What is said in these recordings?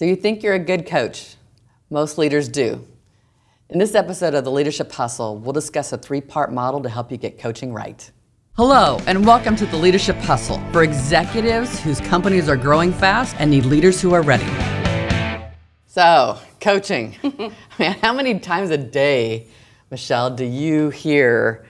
So you think you're a good coach? Most leaders do. In this episode of the Leadership Hustle, we'll discuss a three part model to help you get coaching right. Hello, and welcome to the Leadership Hustle for executives whose companies are growing fast and need leaders who are ready. So, coaching. Man, how many times a day, Michelle, do you hear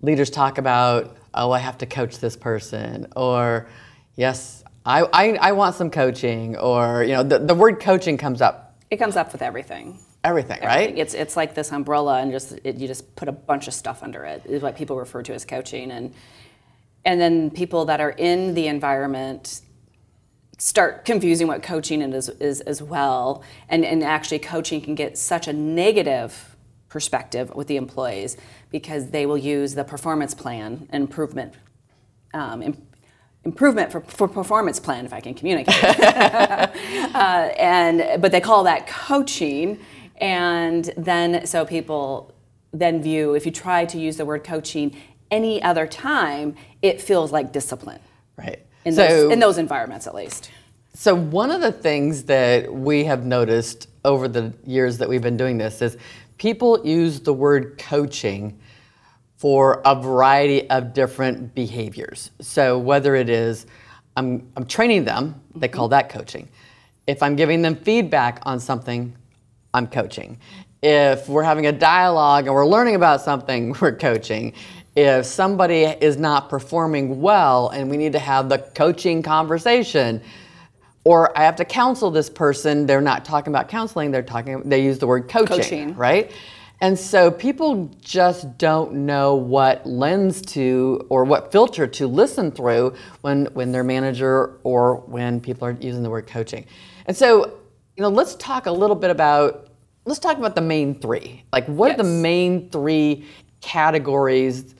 leaders talk about, oh, I have to coach this person, or yes, I, I, I want some coaching, or, you know, the, the word coaching comes up. It comes up with everything. Everything, right? It's it's like this umbrella, and just it, you just put a bunch of stuff under it. Is what people refer to as coaching, and and then people that are in the environment start confusing what coaching is, is as well. And, and actually, coaching can get such a negative perspective with the employees because they will use the performance plan improvement. Um, improvement for, for performance plan if i can communicate. Uh, and but they call that coaching and then so people then view if you try to use the word coaching any other time it feels like discipline. Right. In, so, those, in those environments at least. So one of the things that we have noticed over the years that we've been doing this is people use the word coaching for a variety of different behaviors. So whether it is I'm, I'm training them, they call mm-hmm. that coaching. If I'm giving them feedback on something, I'm coaching. If we're having a dialogue and we're learning about something, we're coaching if somebody is not performing well and we need to have the coaching conversation or I have to counsel this person, they're not talking about counseling, they're talking they use the word coaching, coaching. right? And so people just don't know what lens to or what filter to listen through when when their manager or when people are using the word coaching. And so, you know, let's talk a little bit about let's talk about the main 3. Like what yes. are the main 3 categories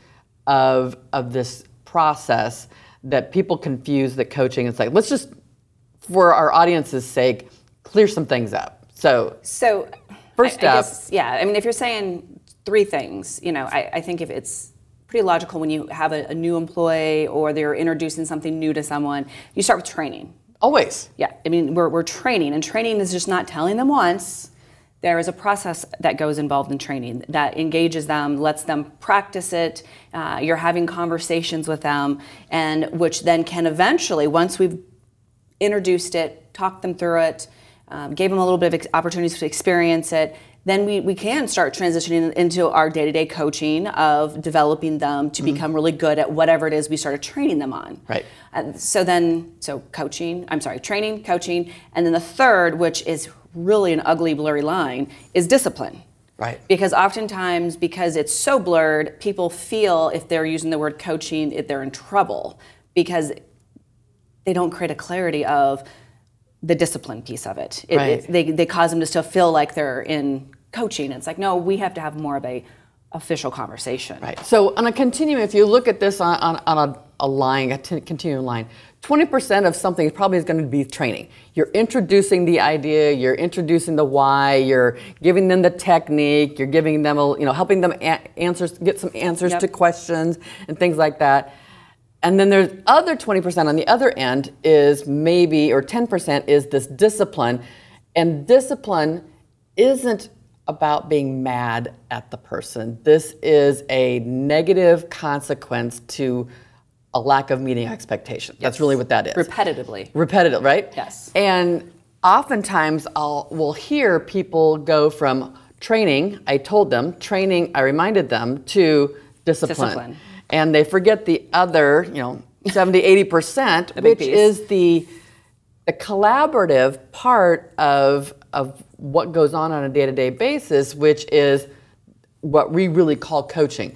of of this process that people confuse that coaching is like let's just for our audience's sake clear some things up so so first I, up I guess, yeah i mean if you're saying three things you know i, I think if it's pretty logical when you have a, a new employee or they're introducing something new to someone you start with training always yeah i mean we're, we're training and training is just not telling them once there is a process that goes involved in training that engages them, lets them practice it. Uh, you're having conversations with them, and which then can eventually, once we've introduced it, talked them through it, um, gave them a little bit of opportunities to experience it, then we, we can start transitioning into our day-to-day coaching of developing them to mm-hmm. become really good at whatever it is we started training them on right uh, so then so coaching i'm sorry training coaching and then the third which is really an ugly, blurry line is discipline. Right. Because oftentimes, because it's so blurred, people feel if they're using the word coaching, if they're in trouble because they don't create a clarity of the discipline piece of it. it, right. it they, they cause them to still feel like they're in coaching. It's like, no, we have to have more of a official conversation. Right. So on a continuum, if you look at this on, on, on a, a line, a t- continuum line, 20% of something probably is going to be training. You're introducing the idea, you're introducing the why, you're giving them the technique, you're giving them, a, you know, helping them a- answers, get some answers yep. to questions and things like that. And then there's other 20% on the other end is maybe, or 10% is this discipline. And discipline isn't about being mad at the person. This is a negative consequence to a lack of meeting expectations. Yes. That's really what that is. Repetitively. Repetitive, right? Yes. And oftentimes I'll we'll hear people go from training, I told them, training, I reminded them to discipline. discipline. And they forget the other, you know, 70, 80%, which piece. is the the collaborative part of of what goes on on a day-to-day basis, which is what we really call coaching.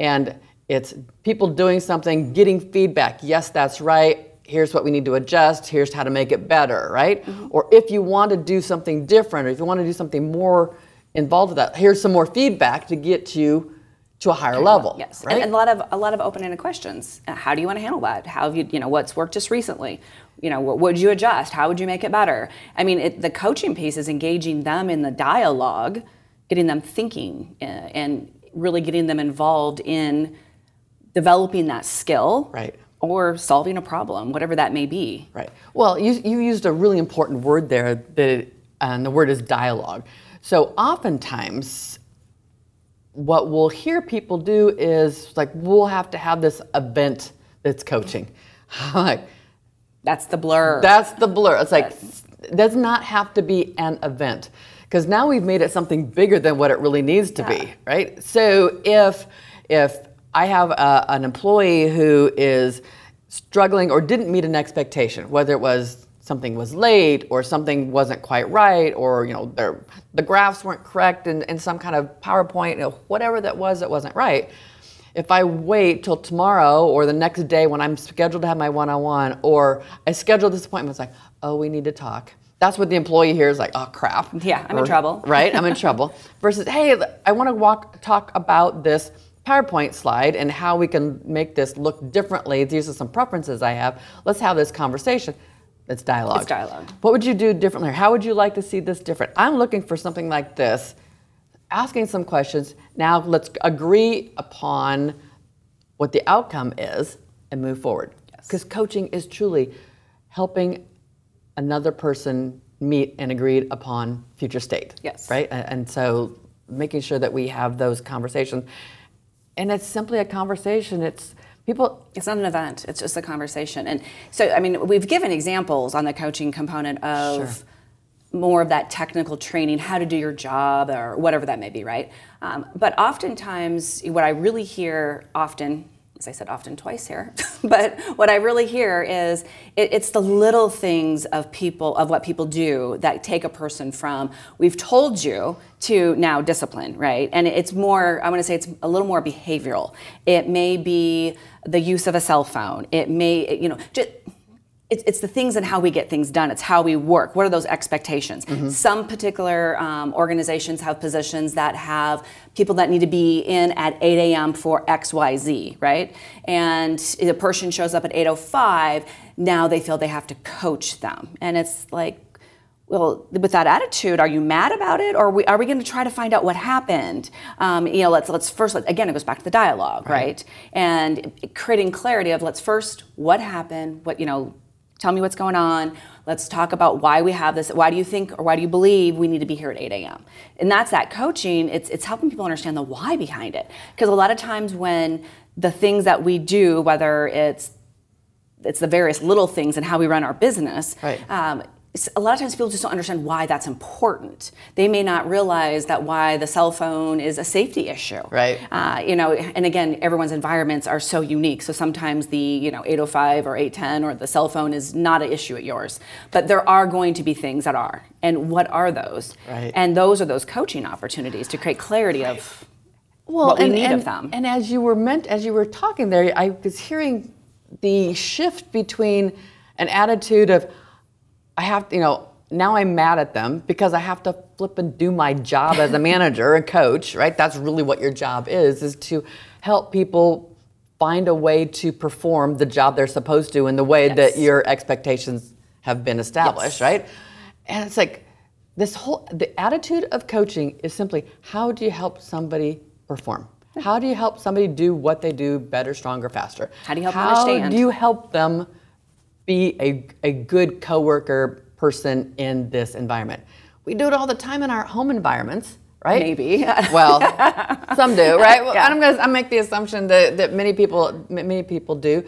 And it's people doing something, getting feedback. Yes, that's right. Here's what we need to adjust. Here's how to make it better, right? Mm-hmm. Or if you want to do something different, or if you want to do something more involved with that, here's some more feedback to get you to a higher level. Yes, right? and, a lot of a lot of open-ended questions. Uh, how do you want to handle that? How have you, you know, what's worked just recently? You know, what would you adjust? How would you make it better? I mean, it, the coaching piece is engaging them in the dialogue, getting them thinking, uh, and really getting them involved in developing that skill. Right. or solving a problem, whatever that may be. Right. Well, you, you used a really important word there, that it, and the word is dialogue. So oftentimes, what we'll hear people do is like, we'll have to have this event that's coaching. like, That's the blur. that's the blur. It's like, it does not have to be an event. Because now we've made it something bigger than what it really needs to Yeah. be, right? So if if I have a, an employee who is struggling or didn't meet an expectation, whether it was something was late or something wasn't quite right or you know their, the graphs weren't correct in, in some kind of PowerPoint, you know, whatever that was that wasn't right. If I wait till tomorrow or the next day when I'm scheduled to have my one-on-one or I schedule this appointment, it's like, oh, we need to talk. That's what the employee hears, like, oh crap. Yeah, I'm in trouble. Right, I'm in trouble. Versus, hey, I want to walk talk about this PowerPoint slide and how we can make this look differently. These are some preferences I have. Let's have this conversation. It's dialogue. It's dialogue. What would you do differently? How would you like to see this different? I'm looking for something like this, asking some questions. Now let's agree upon what the outcome is and move forward. Yes. Because coaching is truly helping another person meet an agreed upon future state. Yes. Right? And, and so making sure that we have those conversations. And it's simply a conversation. It's people It's not an event, it's just a conversation. And so, I mean, we've given examples on the coaching component of Sure. more of that technical training, how to do your job or whatever that may be, right? Um, but oftentimes, what I really hear often, as I said often twice here, but what I really hear is it, it's the little things of people, of what people do that take a person from, we've told you to now discipline, right? And it's more, I want to say it's a little more behavioral. It may be the use of a cell phone. It may, you know, just, it's, it's the things and how we get things done. It's how we work. What are those expectations? Some particular um, organizations have positions that have people that need to be in at 8 a.m. for X, Y, Z, right? And the person shows up at 8:05. Now they feel they have to coach them, and it's like, well, with that attitude, are you mad about it, or are we, are we going to try to find out what happened? Um, you know, let's let's first again, it goes back to the dialogue, right? And creating clarity of let's first what happened, what you know, tell me what's going on. Let's talk about why we have this. Why do you think, or why do you believe we need to be here at 8 a.m. And that's that coaching. It's it's helping people understand the why behind it, because a lot of times when the things that we do, whether it's it's the various little things and how we run our business. Right. Um, a lot of times people just don't understand why that's important. They may not realize that why the cell phone is a safety issue. Right. Uh, you know, and again, everyone's environments are so unique. So sometimes the you know 805 or 810 or the cell phone is not an issue at yours, but there are going to be things that are. And what are those? Right. And those are those coaching opportunities to create clarity of well, what we and, need and, of them. And as you were meant, as you were talking there, I was hearing the shift between an attitude of, I have to, you know, now I'm mad at them because I have to flip and do my job as a manager and coach, right? That's really what your job is, is to help people find a way to perform the job they're supposed to in the way that your expectations have been established, Yes. right? And it's like this whole the attitude of coaching is simply how do you help somebody perform? Hmm. How do you help somebody do what they do better, stronger, faster? How do you help them How understand? do you help them be a, a good coworker person in this environment? We do it all the time in our home environments, right? Maybe. Well, some do, right? Well, Yeah. I'm to I make the assumption that, that many people many people do.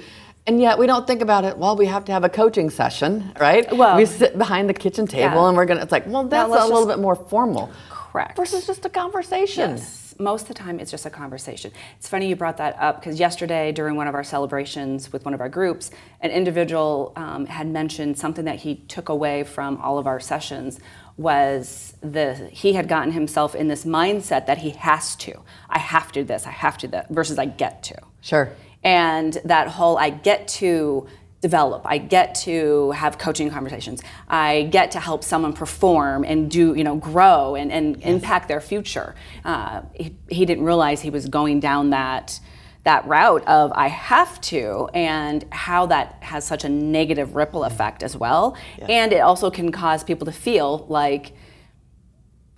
And yet we don't think about it. Well, we have to have a coaching session, right? Well- we sit behind the kitchen table Yeah. and we're gonna. It's like, well, that's a little bit more formal, Correct. versus just a conversation. Yes. Most of the time, it's just a conversation. It's funny you brought that up because yesterday, during one of our celebrations with one of our groups, an individual um, had mentioned something that he took away from all of our sessions was the he had gotten himself in this mindset that he has to. I have to this. I have to that. Versus I get to. Sure. And that whole I get to develop, I get to have coaching conversations, I get to help someone perform and do, you know, grow and, and impact their future. Uh, he, he didn't realize he was going down that that route of I have to and how that has such a negative ripple effect as well. And it also can cause people to feel like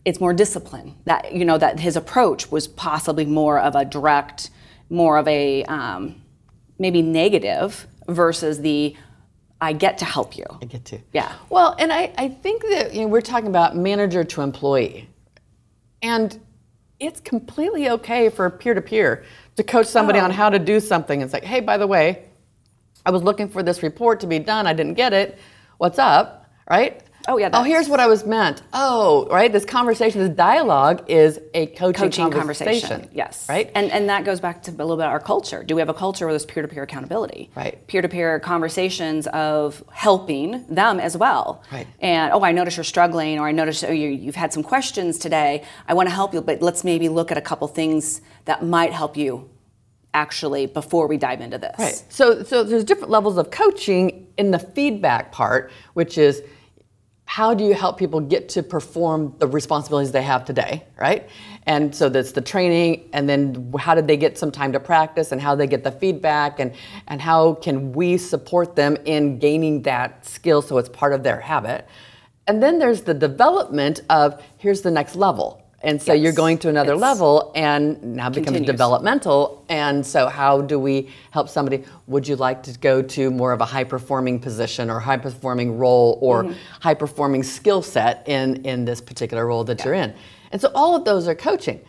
it's more discipline that you know that his approach was possibly more of a direct more of a um, maybe negative versus the I get to help you. I get to. Yeah. Well, and I, I think that you know, we're talking about manager to employee. And it's completely okay for peer to peer to coach somebody Oh. on how to do something and say, hey, by the way, I was looking for this report to be done. I didn't get it. What's up? Right? Oh, yeah, Oh, here's what I was meant. Oh, right. This conversation, this dialogue is a coaching, coaching conversation. conversation. Yes. Right. And and that goes back to a little bit our culture. Do we have a culture where there's peer-to-peer accountability? Right. Peer-to-peer conversations of helping them as well. Right. And oh, I notice you're struggling, or I notice oh, you, you've had some questions today. I want to help you, but let's maybe look at a couple things that might help you actually before we dive into this. Right. So, so there's different levels of coaching in the feedback part, which is how do you help people get to perform the responsibilities they have today, right? And so that's the training, and then how did they get some time to practice, and how they get the feedback, and and how can we support them in gaining that skill so it's part of their habit. And then there's the development of here's the next level. And so you're going to another It's- level and now becomes Continues. developmental. And so, how do we help somebody? Would you like to go to more of a high performing position or high performing role or Mm-hmm. high performing skill set in, in this particular role that you're in? And so, all of those are coaching.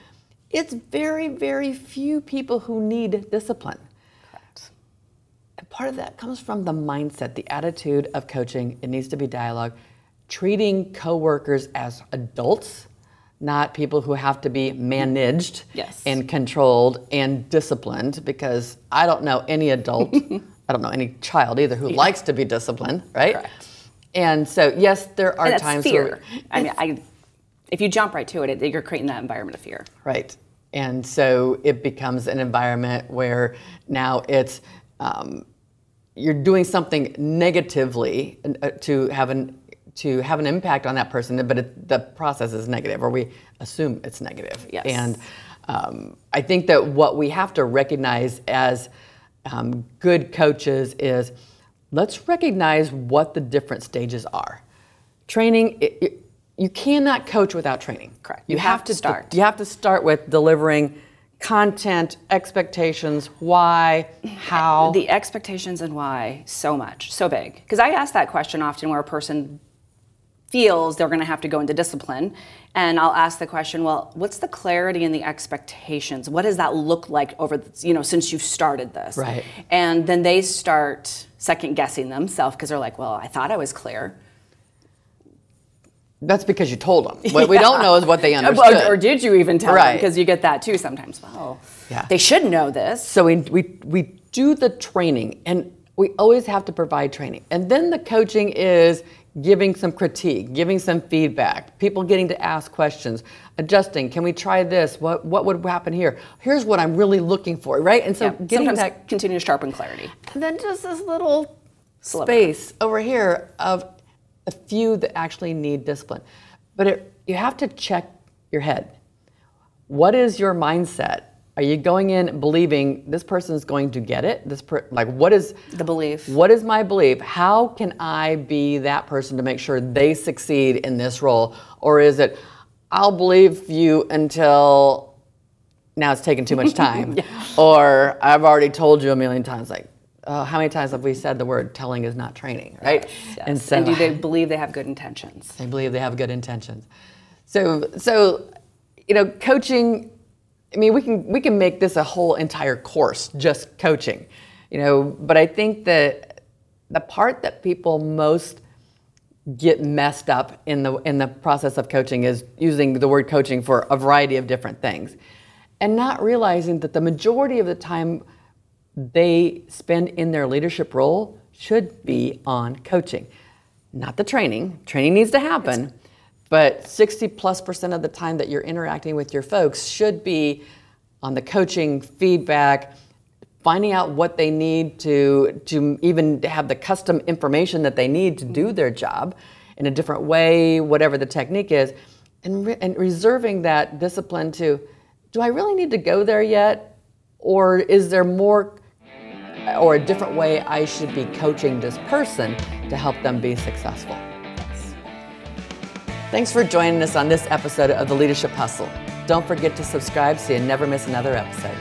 It's very, very few people who need discipline. Correct. And part of that comes from the mindset, the attitude of coaching. It needs to be dialogue, treating coworkers as adults, not people who have to be managed Yes. and controlled and disciplined. Because I don't know any adult, I don't know any child either who likes to be disciplined, right? Correct. And so, yes, there are times fear. where I mean, I, if you jump right to it, it, you're creating that environment of fear. Right. And so it becomes an environment where now it's um, you're doing something negatively uh, to have an to have an impact on that person, but it, the process is negative, or we assume it's negative. Yes. And um, I think that what we have to recognize as um, good coaches is let's recognize what the different stages are. Training, it, it- you cannot coach without training. Correct. You have to start. You have to start with delivering content, expectations, why, how. The expectations and why so much, so big. Because I ask that question often where a person feels they're going to have to go into discipline. And I'll ask the question, well, what's the clarity and the expectations? What does that look like over, the, you know, since you've started this? Right. And then they start second guessing themselves because they're like, well, I thought I was clear. That's because you told them. What we don't know is what they understood. Or did you even tell them? Right. Because you get that too sometimes. Well, Yeah. they should know this. So we, we, we do the training, and we always have to provide training. And then the coaching is giving some critique, giving some feedback, people getting to ask questions, adjusting. Can we try this? What, what would happen here? Here's what I'm really looking for, right? And so Yeah. getting Sometimes that continue to sharpen clarity. And then just this little Sliver. space over here of a few that actually need discipline. But it, you have to check your head. What is your mindset? Are you going in believing this person is going to get it? This per, like what is The belief. What is my belief? How can I be that person to make sure they succeed in this role? Or is it I'll believe you until now it's taken too much time. yeah. Or I've already told you a million times, like, uh, how many times have we said the word telling is not training, right? Yes. And so and do they believe they have good intentions? They believe they have good intentions. So, so, you know, coaching. I mean, we can we can make this a whole entire course just coaching, you know. But I think that the part that people most get messed up in the in the process of coaching is using the word coaching for a variety of different things, and not realizing that the majority of the time they spend in their leadership role should be on coaching, not the training. Training needs to happen, but 60 plus percent of the time that you're interacting with your folks should be on the coaching, feedback, finding out what they need to to even have the custom information that they need to do their job in a different way, whatever the technique is, and, re- and reserving that discipline to, do I really need to go there yet, or is there more or a different way I should be coaching this person to help them be successful. Thanks for joining us on this episode of the Leadership Hustle. Don't forget to subscribe so you never miss another episode.